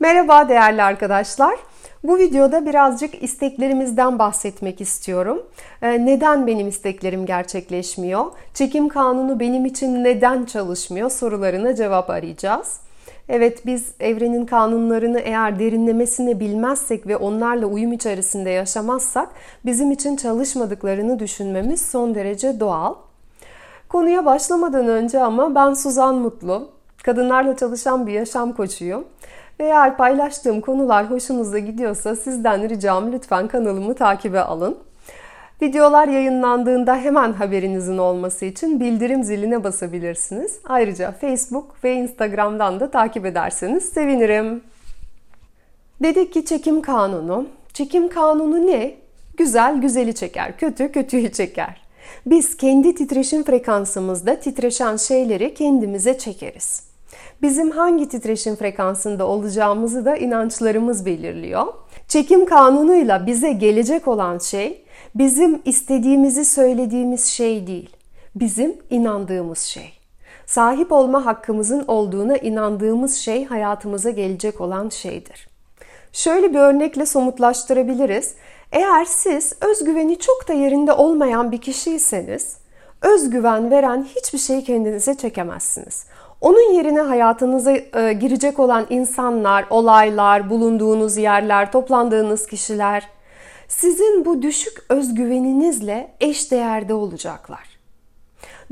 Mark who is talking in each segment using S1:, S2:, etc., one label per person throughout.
S1: Merhaba değerli arkadaşlar. Bu videoda birazcık isteklerimizden bahsetmek istiyorum. Ee, neden benim isteklerim gerçekleşmiyor? Çekim kanunu benim için neden çalışmıyor sorularına cevap arayacağız. Evet biz evrenin kanunlarını eğer derinlemesine bilmezsek ve onlarla uyum içerisinde yaşamazsak bizim için çalışmadıklarını düşünmemiz son derece doğal. Konuya başlamadan önce ama ben Suzan Mutlu. Kadınlarla çalışan bir yaşam koçuyum. Ve eğer paylaştığım konular hoşunuza gidiyorsa sizden ricam lütfen kanalımı takibe alın. Videolar yayınlandığında hemen haberinizin olması için bildirim ziline basabilirsiniz. Ayrıca Facebook ve Instagram'dan da takip ederseniz sevinirim. Dedik ki çekim kanunu. Çekim kanunu ne? Güzel güzeli çeker, kötü kötüyü çeker. Biz kendi titreşim frekansımızda titreşen şeyleri kendimize çekeriz. Bizim hangi titreşim frekansında olacağımızı da inançlarımız belirliyor. Çekim kanunuyla bize gelecek olan şey bizim istediğimizi söylediğimiz şey değil. Bizim inandığımız şey. Sahip olma hakkımızın olduğuna inandığımız şey hayatımıza gelecek olan şeydir. Şöyle bir örnekle somutlaştırabiliriz. Eğer siz özgüveni çok da yerinde olmayan bir kişiyseniz, özgüven veren hiçbir şeyi kendinize çekemezsiniz. Onun yerine hayatınıza e, girecek olan insanlar, olaylar, bulunduğunuz yerler, toplandığınız kişiler sizin bu düşük özgüveninizle eş değerde olacaklar.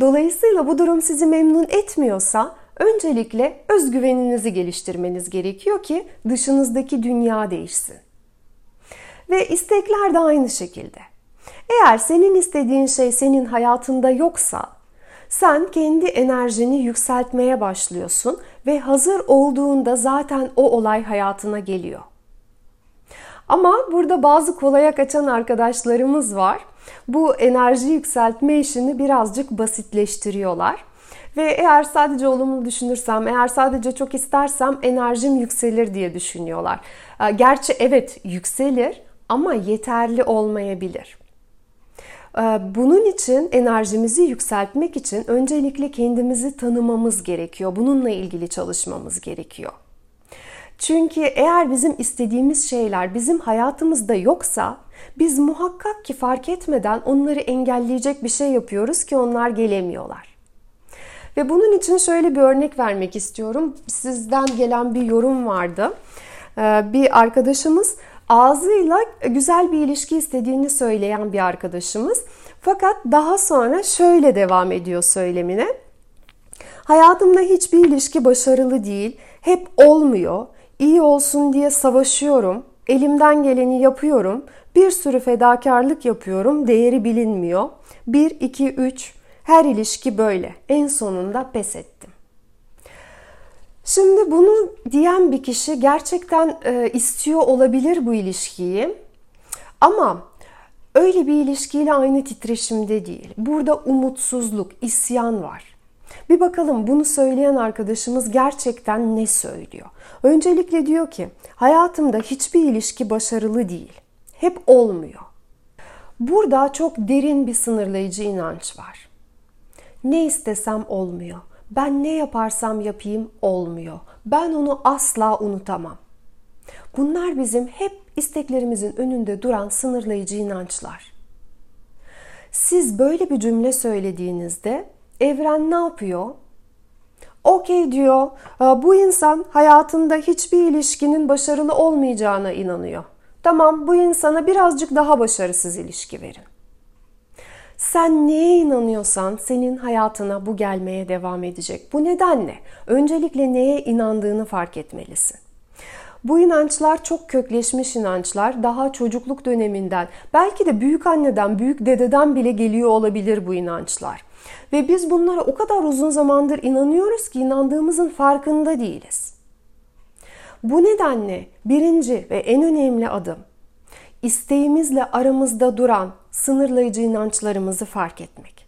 S1: Dolayısıyla bu durum sizi memnun etmiyorsa öncelikle özgüveninizi geliştirmeniz gerekiyor ki dışınızdaki dünya değişsin. Ve istekler de aynı şekilde. Eğer senin istediğin şey senin hayatında yoksa sen kendi enerjini yükseltmeye başlıyorsun ve hazır olduğunda zaten o olay hayatına geliyor. Ama burada bazı kolaya kaçan arkadaşlarımız var. Bu enerji yükseltme işini birazcık basitleştiriyorlar. Ve eğer sadece olumlu düşünürsem, eğer sadece çok istersem enerjim yükselir diye düşünüyorlar. Gerçi evet yükselir ama yeterli olmayabilir. Ee, bunun için enerjimizi yükseltmek için öncelikle kendimizi tanımamız gerekiyor. Bununla ilgili çalışmamız gerekiyor. Çünkü eğer bizim istediğimiz şeyler bizim hayatımızda yoksa biz muhakkak ki fark etmeden onları engelleyecek bir şey yapıyoruz ki onlar gelemiyorlar. Ve bunun için şöyle bir örnek vermek istiyorum. Sizden gelen bir yorum vardı. Ee, bir arkadaşımız ağzıyla güzel bir ilişki istediğini söyleyen bir arkadaşımız. Fakat daha sonra şöyle devam ediyor söylemine. Hayatımda hiçbir ilişki başarılı değil, hep olmuyor. İyi olsun diye savaşıyorum, elimden geleni yapıyorum, bir sürü fedakarlık yapıyorum, değeri bilinmiyor. 1 2 3 her ilişki böyle. En sonunda pes ettim. Şimdi bunu diyen bir kişi gerçekten e, istiyor olabilir bu ilişkiyi. Ama öyle bir ilişkiyle aynı titreşimde değil. Burada umutsuzluk, isyan var. Bir bakalım bunu söyleyen arkadaşımız gerçekten ne söylüyor? Öncelikle diyor ki hayatımda hiçbir ilişki başarılı değil. Hep olmuyor. Burada çok derin bir sınırlayıcı inanç var. Ne istesem olmuyor ben ne yaparsam yapayım olmuyor. Ben onu asla unutamam. Bunlar bizim hep isteklerimizin önünde duran sınırlayıcı inançlar. Siz böyle bir cümle söylediğinizde evren ne yapıyor? Okey diyor, bu insan hayatında hiçbir ilişkinin başarılı olmayacağına inanıyor. Tamam bu insana birazcık daha başarısız ilişki verin. Sen neye inanıyorsan senin hayatına bu gelmeye devam edecek. Bu nedenle öncelikle neye inandığını fark etmelisin. Bu inançlar çok kökleşmiş inançlar. Daha çocukluk döneminden, belki de büyük anneden, büyük dededen bile geliyor olabilir bu inançlar. Ve biz bunlara o kadar uzun zamandır inanıyoruz ki inandığımızın farkında değiliz. Bu nedenle birinci ve en önemli adım isteğimizle aramızda duran sınırlayıcı inançlarımızı fark etmek.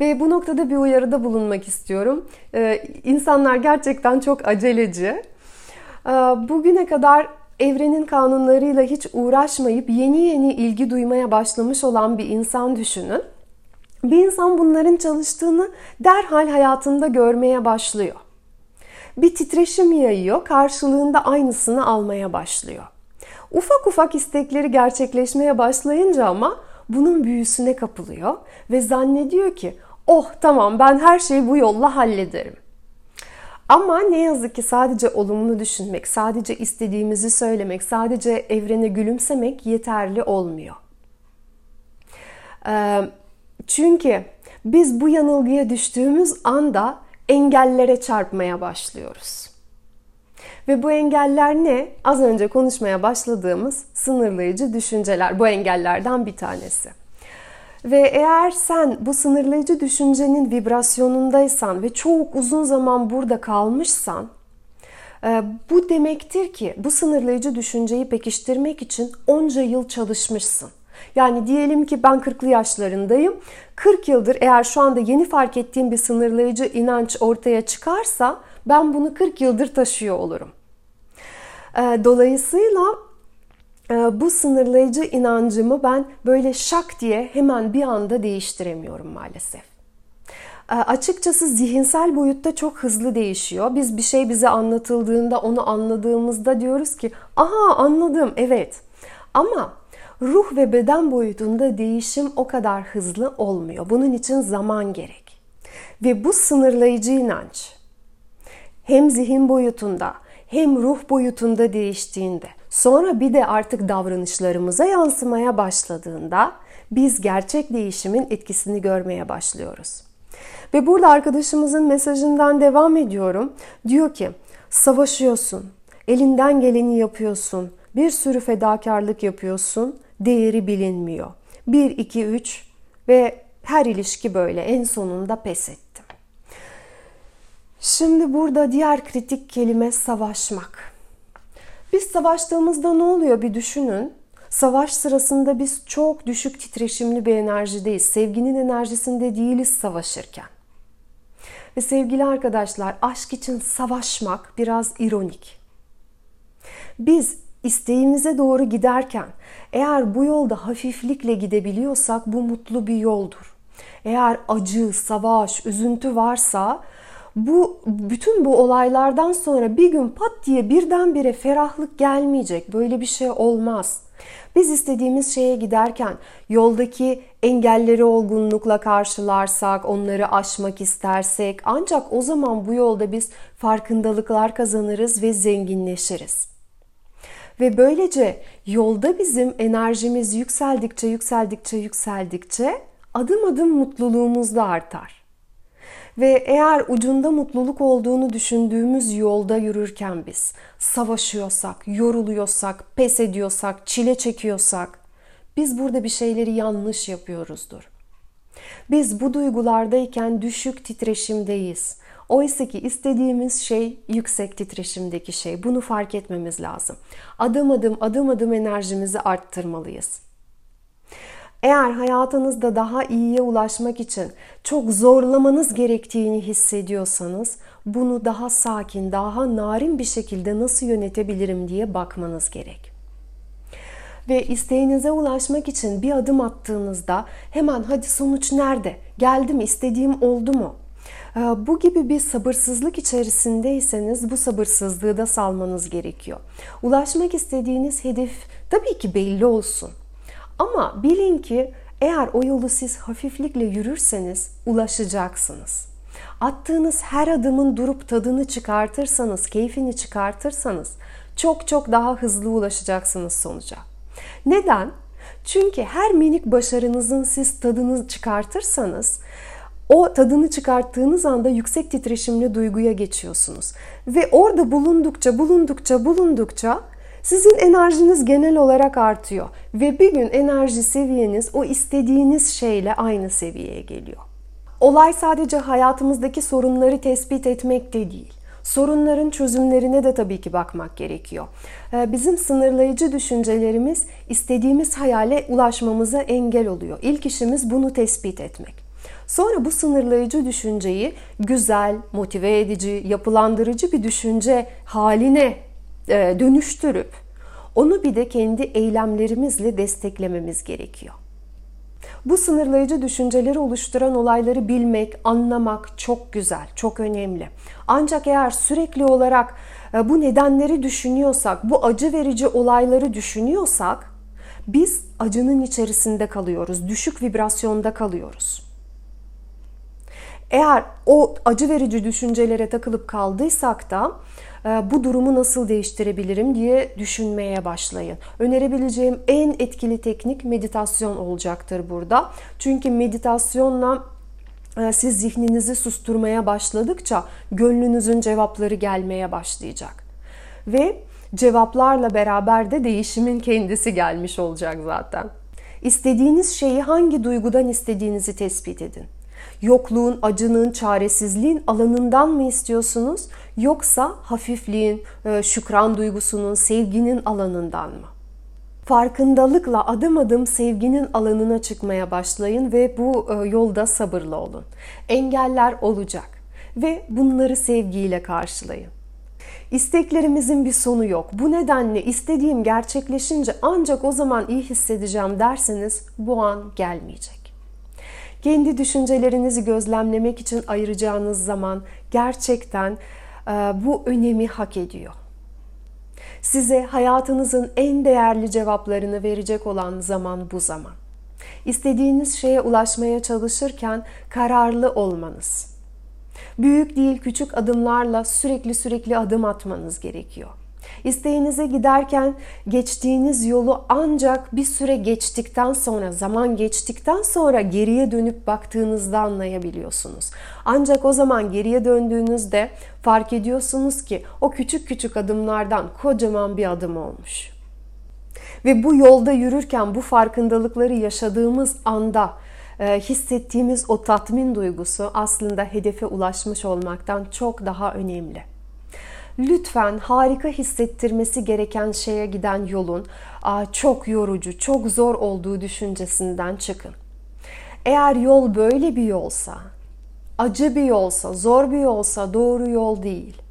S1: Ve bu noktada bir uyarıda bulunmak istiyorum. Ee, insanlar gerçekten çok aceleci. Ee, bugüne kadar evrenin kanunlarıyla hiç uğraşmayıp yeni yeni ilgi duymaya başlamış olan bir insan düşünün. Bir insan bunların çalıştığını derhal hayatında görmeye başlıyor. bir titreşim yayıyor, karşılığında aynısını almaya başlıyor. Ufak ufak istekleri gerçekleşmeye başlayınca ama bunun büyüsüne kapılıyor ve zannediyor ki oh tamam ben her şeyi bu yolla hallederim. Ama ne yazık ki sadece olumlu düşünmek, sadece istediğimizi söylemek, sadece evrene gülümsemek yeterli olmuyor. Çünkü biz bu yanılgıya düştüğümüz anda engellere çarpmaya başlıyoruz. Ve bu engeller ne? Az önce konuşmaya başladığımız sınırlayıcı düşünceler. Bu engellerden bir tanesi. Ve eğer sen bu sınırlayıcı düşüncenin vibrasyonundaysan ve çok uzun zaman burada kalmışsan e, bu demektir ki bu sınırlayıcı düşünceyi pekiştirmek için onca yıl çalışmışsın. Yani diyelim ki ben 40'lı yaşlarındayım. 40 yıldır eğer şu anda yeni fark ettiğim bir sınırlayıcı inanç ortaya çıkarsa ben bunu 40 yıldır taşıyor olurum. E, dolayısıyla e, bu sınırlayıcı inancımı ben böyle şak diye hemen bir anda değiştiremiyorum maalesef. E, açıkçası zihinsel boyutta çok hızlı değişiyor. Biz bir şey bize anlatıldığında onu anladığımızda diyoruz ki aha anladım evet. Ama ruh ve beden boyutunda değişim o kadar hızlı olmuyor. Bunun için zaman gerek. Ve bu sınırlayıcı inanç hem zihin boyutunda hem ruh boyutunda değiştiğinde sonra bir de artık davranışlarımıza yansımaya başladığında biz gerçek değişimin etkisini görmeye başlıyoruz. Ve burada arkadaşımızın mesajından devam ediyorum. Diyor ki savaşıyorsun, elinden geleni yapıyorsun, bir sürü fedakarlık yapıyorsun, değeri bilinmiyor. 1, 2, 3 ve her ilişki böyle en sonunda pes ettim. Şimdi burada diğer kritik kelime savaşmak. Biz savaştığımızda ne oluyor bir düşünün. Savaş sırasında biz çok düşük titreşimli bir enerjideyiz. Sevginin enerjisinde değiliz savaşırken. Ve sevgili arkadaşlar aşk için savaşmak biraz ironik. Biz isteğimize doğru giderken eğer bu yolda hafiflikle gidebiliyorsak bu mutlu bir yoldur. Eğer acı, savaş, üzüntü varsa bu bütün bu olaylardan sonra bir gün pat diye birdenbire ferahlık gelmeyecek. Böyle bir şey olmaz. Biz istediğimiz şeye giderken yoldaki engelleri olgunlukla karşılarsak, onları aşmak istersek ancak o zaman bu yolda biz farkındalıklar kazanırız ve zenginleşiriz. Ve böylece yolda bizim enerjimiz yükseldikçe yükseldikçe yükseldikçe adım adım mutluluğumuz da artar. Ve eğer ucunda mutluluk olduğunu düşündüğümüz yolda yürürken biz savaşıyorsak, yoruluyorsak, pes ediyorsak, çile çekiyorsak biz burada bir şeyleri yanlış yapıyoruzdur. Biz bu duygulardayken düşük titreşimdeyiz. Oysa ki istediğimiz şey yüksek titreşimdeki şey. Bunu fark etmemiz lazım. Adım adım adım adım enerjimizi arttırmalıyız. Eğer hayatınızda daha iyiye ulaşmak için çok zorlamanız gerektiğini hissediyorsanız bunu daha sakin, daha narin bir şekilde nasıl yönetebilirim diye bakmanız gerek. Ve isteğinize ulaşmak için bir adım attığınızda hemen hadi sonuç nerede? Geldi mi? İstediğim oldu mu? Ee, bu gibi bir sabırsızlık içerisindeyseniz bu sabırsızlığı da salmanız gerekiyor. Ulaşmak istediğiniz hedef tabii ki belli olsun. Ama bilin ki eğer o yolu siz hafiflikle yürürseniz ulaşacaksınız. Attığınız her adımın durup tadını çıkartırsanız, keyfini çıkartırsanız çok çok daha hızlı ulaşacaksınız sonuca. Neden? Çünkü her minik başarınızın siz tadını çıkartırsanız o tadını çıkarttığınız anda yüksek titreşimli duyguya geçiyorsunuz. Ve orada bulundukça, bulundukça, bulundukça sizin enerjiniz genel olarak artıyor. Ve bir gün enerji seviyeniz o istediğiniz şeyle aynı seviyeye geliyor. Olay sadece hayatımızdaki sorunları tespit etmek de değil. Sorunların çözümlerine de tabii ki bakmak gerekiyor. Ee, bizim sınırlayıcı düşüncelerimiz istediğimiz hayale ulaşmamıza engel oluyor. İlk işimiz bunu tespit etmek. Sonra bu sınırlayıcı düşünceyi güzel, motive edici, yapılandırıcı bir düşünce haline dönüştürüp onu bir de kendi eylemlerimizle desteklememiz gerekiyor. Bu sınırlayıcı düşünceleri oluşturan olayları bilmek, anlamak çok güzel, çok önemli. Ancak eğer sürekli olarak e, bu nedenleri düşünüyorsak, bu acı verici olayları düşünüyorsak biz acının içerisinde kalıyoruz, düşük vibrasyonda kalıyoruz. Eğer o acı verici düşüncelere takılıp kaldıysak da e, bu durumu nasıl değiştirebilirim diye düşünmeye başlayın. Önerebileceğim en etkili teknik meditasyon olacaktır burada. Çünkü meditasyonla e, siz zihninizi susturmaya başladıkça gönlünüzün cevapları gelmeye başlayacak. Ve cevaplarla beraber de değişimin kendisi gelmiş olacak zaten. İstediğiniz şeyi hangi duygudan istediğinizi tespit edin. Yokluğun, acının, çaresizliğin alanından mı istiyorsunuz yoksa hafifliğin, e, şükran duygusunun, sevginin alanından mı? Farkındalıkla adım adım sevginin alanına çıkmaya başlayın ve bu e, yolda sabırlı olun. Engeller olacak ve bunları sevgiyle karşılayın. İsteklerimizin bir sonu yok. Bu nedenle istediğim gerçekleşince ancak o zaman iyi hissedeceğim derseniz bu an gelmeyecek. Kendi düşüncelerinizi gözlemlemek için ayıracağınız zaman gerçekten e, bu önemi hak ediyor. Size hayatınızın en değerli cevaplarını verecek olan zaman bu zaman. İstediğiniz şeye ulaşmaya çalışırken kararlı olmanız, Büyük değil küçük adımlarla sürekli sürekli adım atmanız gerekiyor. İsteğinize giderken geçtiğiniz yolu ancak bir süre geçtikten sonra, zaman geçtikten sonra geriye dönüp baktığınızda anlayabiliyorsunuz. Ancak o zaman geriye döndüğünüzde fark ediyorsunuz ki o küçük küçük adımlardan kocaman bir adım olmuş. Ve bu yolda yürürken bu farkındalıkları yaşadığımız anda ee, hissettiğimiz o tatmin duygusu aslında hedefe ulaşmış olmaktan çok daha önemli. Lütfen harika hissettirmesi gereken şeye giden yolun çok yorucu, çok zor olduğu düşüncesinden çıkın. Eğer yol böyle bir yolsa, acı bir yolsa, zor bir yolsa doğru yol değil.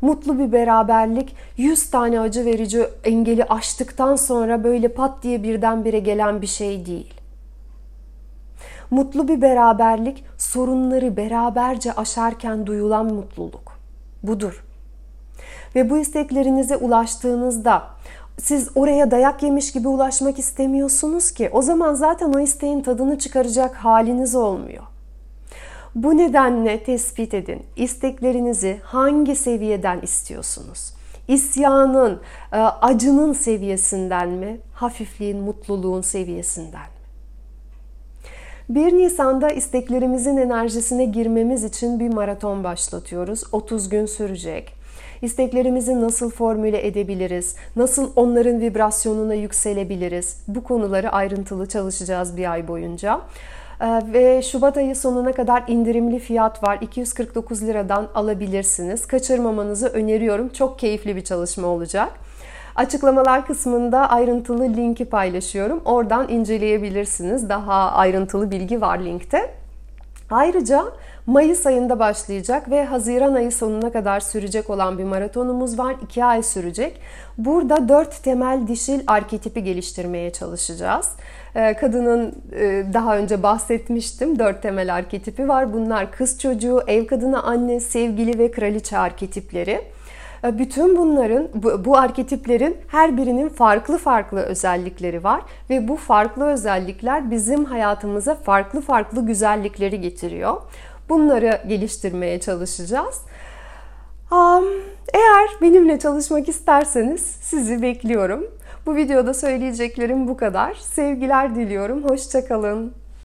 S1: Mutlu bir beraberlik 100 tane acı verici engeli aştıktan sonra böyle pat diye birdenbire gelen bir şey değil. Mutlu bir beraberlik sorunları beraberce aşarken duyulan mutluluk. Budur. Ve bu isteklerinize ulaştığınızda siz oraya dayak yemiş gibi ulaşmak istemiyorsunuz ki o zaman zaten o isteğin tadını çıkaracak haliniz olmuyor. Bu nedenle tespit edin. İsteklerinizi hangi seviyeden istiyorsunuz? İsyanın, e, acının seviyesinden mi? Hafifliğin, mutluluğun seviyesinden 1 Nisan'da isteklerimizin enerjisine girmemiz için bir maraton başlatıyoruz. 30 gün sürecek. İsteklerimizi nasıl formüle edebiliriz? Nasıl onların vibrasyonuna yükselebiliriz? Bu konuları ayrıntılı çalışacağız bir ay boyunca. Ee, ve Şubat ayı sonuna kadar indirimli fiyat var. 249 liradan alabilirsiniz. Kaçırmamanızı öneriyorum. Çok keyifli bir çalışma olacak. Açıklamalar kısmında ayrıntılı linki paylaşıyorum. Oradan inceleyebilirsiniz. Daha ayrıntılı bilgi var linkte. Ayrıca Mayıs ayında başlayacak ve Haziran ayı sonuna kadar sürecek olan bir maratonumuz var. 2 ay sürecek. Burada 4 temel dişil arketipi geliştirmeye çalışacağız. Ee, kadının e, daha önce bahsetmiştim. 4 temel arketipi var. Bunlar kız çocuğu, ev kadını, anne, sevgili ve kraliçe arketipleri. E, bütün bunların, bu, bu arketiplerin her birinin farklı farklı özellikleri var ve bu farklı özellikler bizim hayatımıza farklı farklı güzellikleri getiriyor. Bunları geliştirmeye çalışacağız. Eğer benimle çalışmak isterseniz sizi bekliyorum. Bu videoda söyleyeceklerim bu kadar. Sevgiler diliyorum. Hoşçakalın.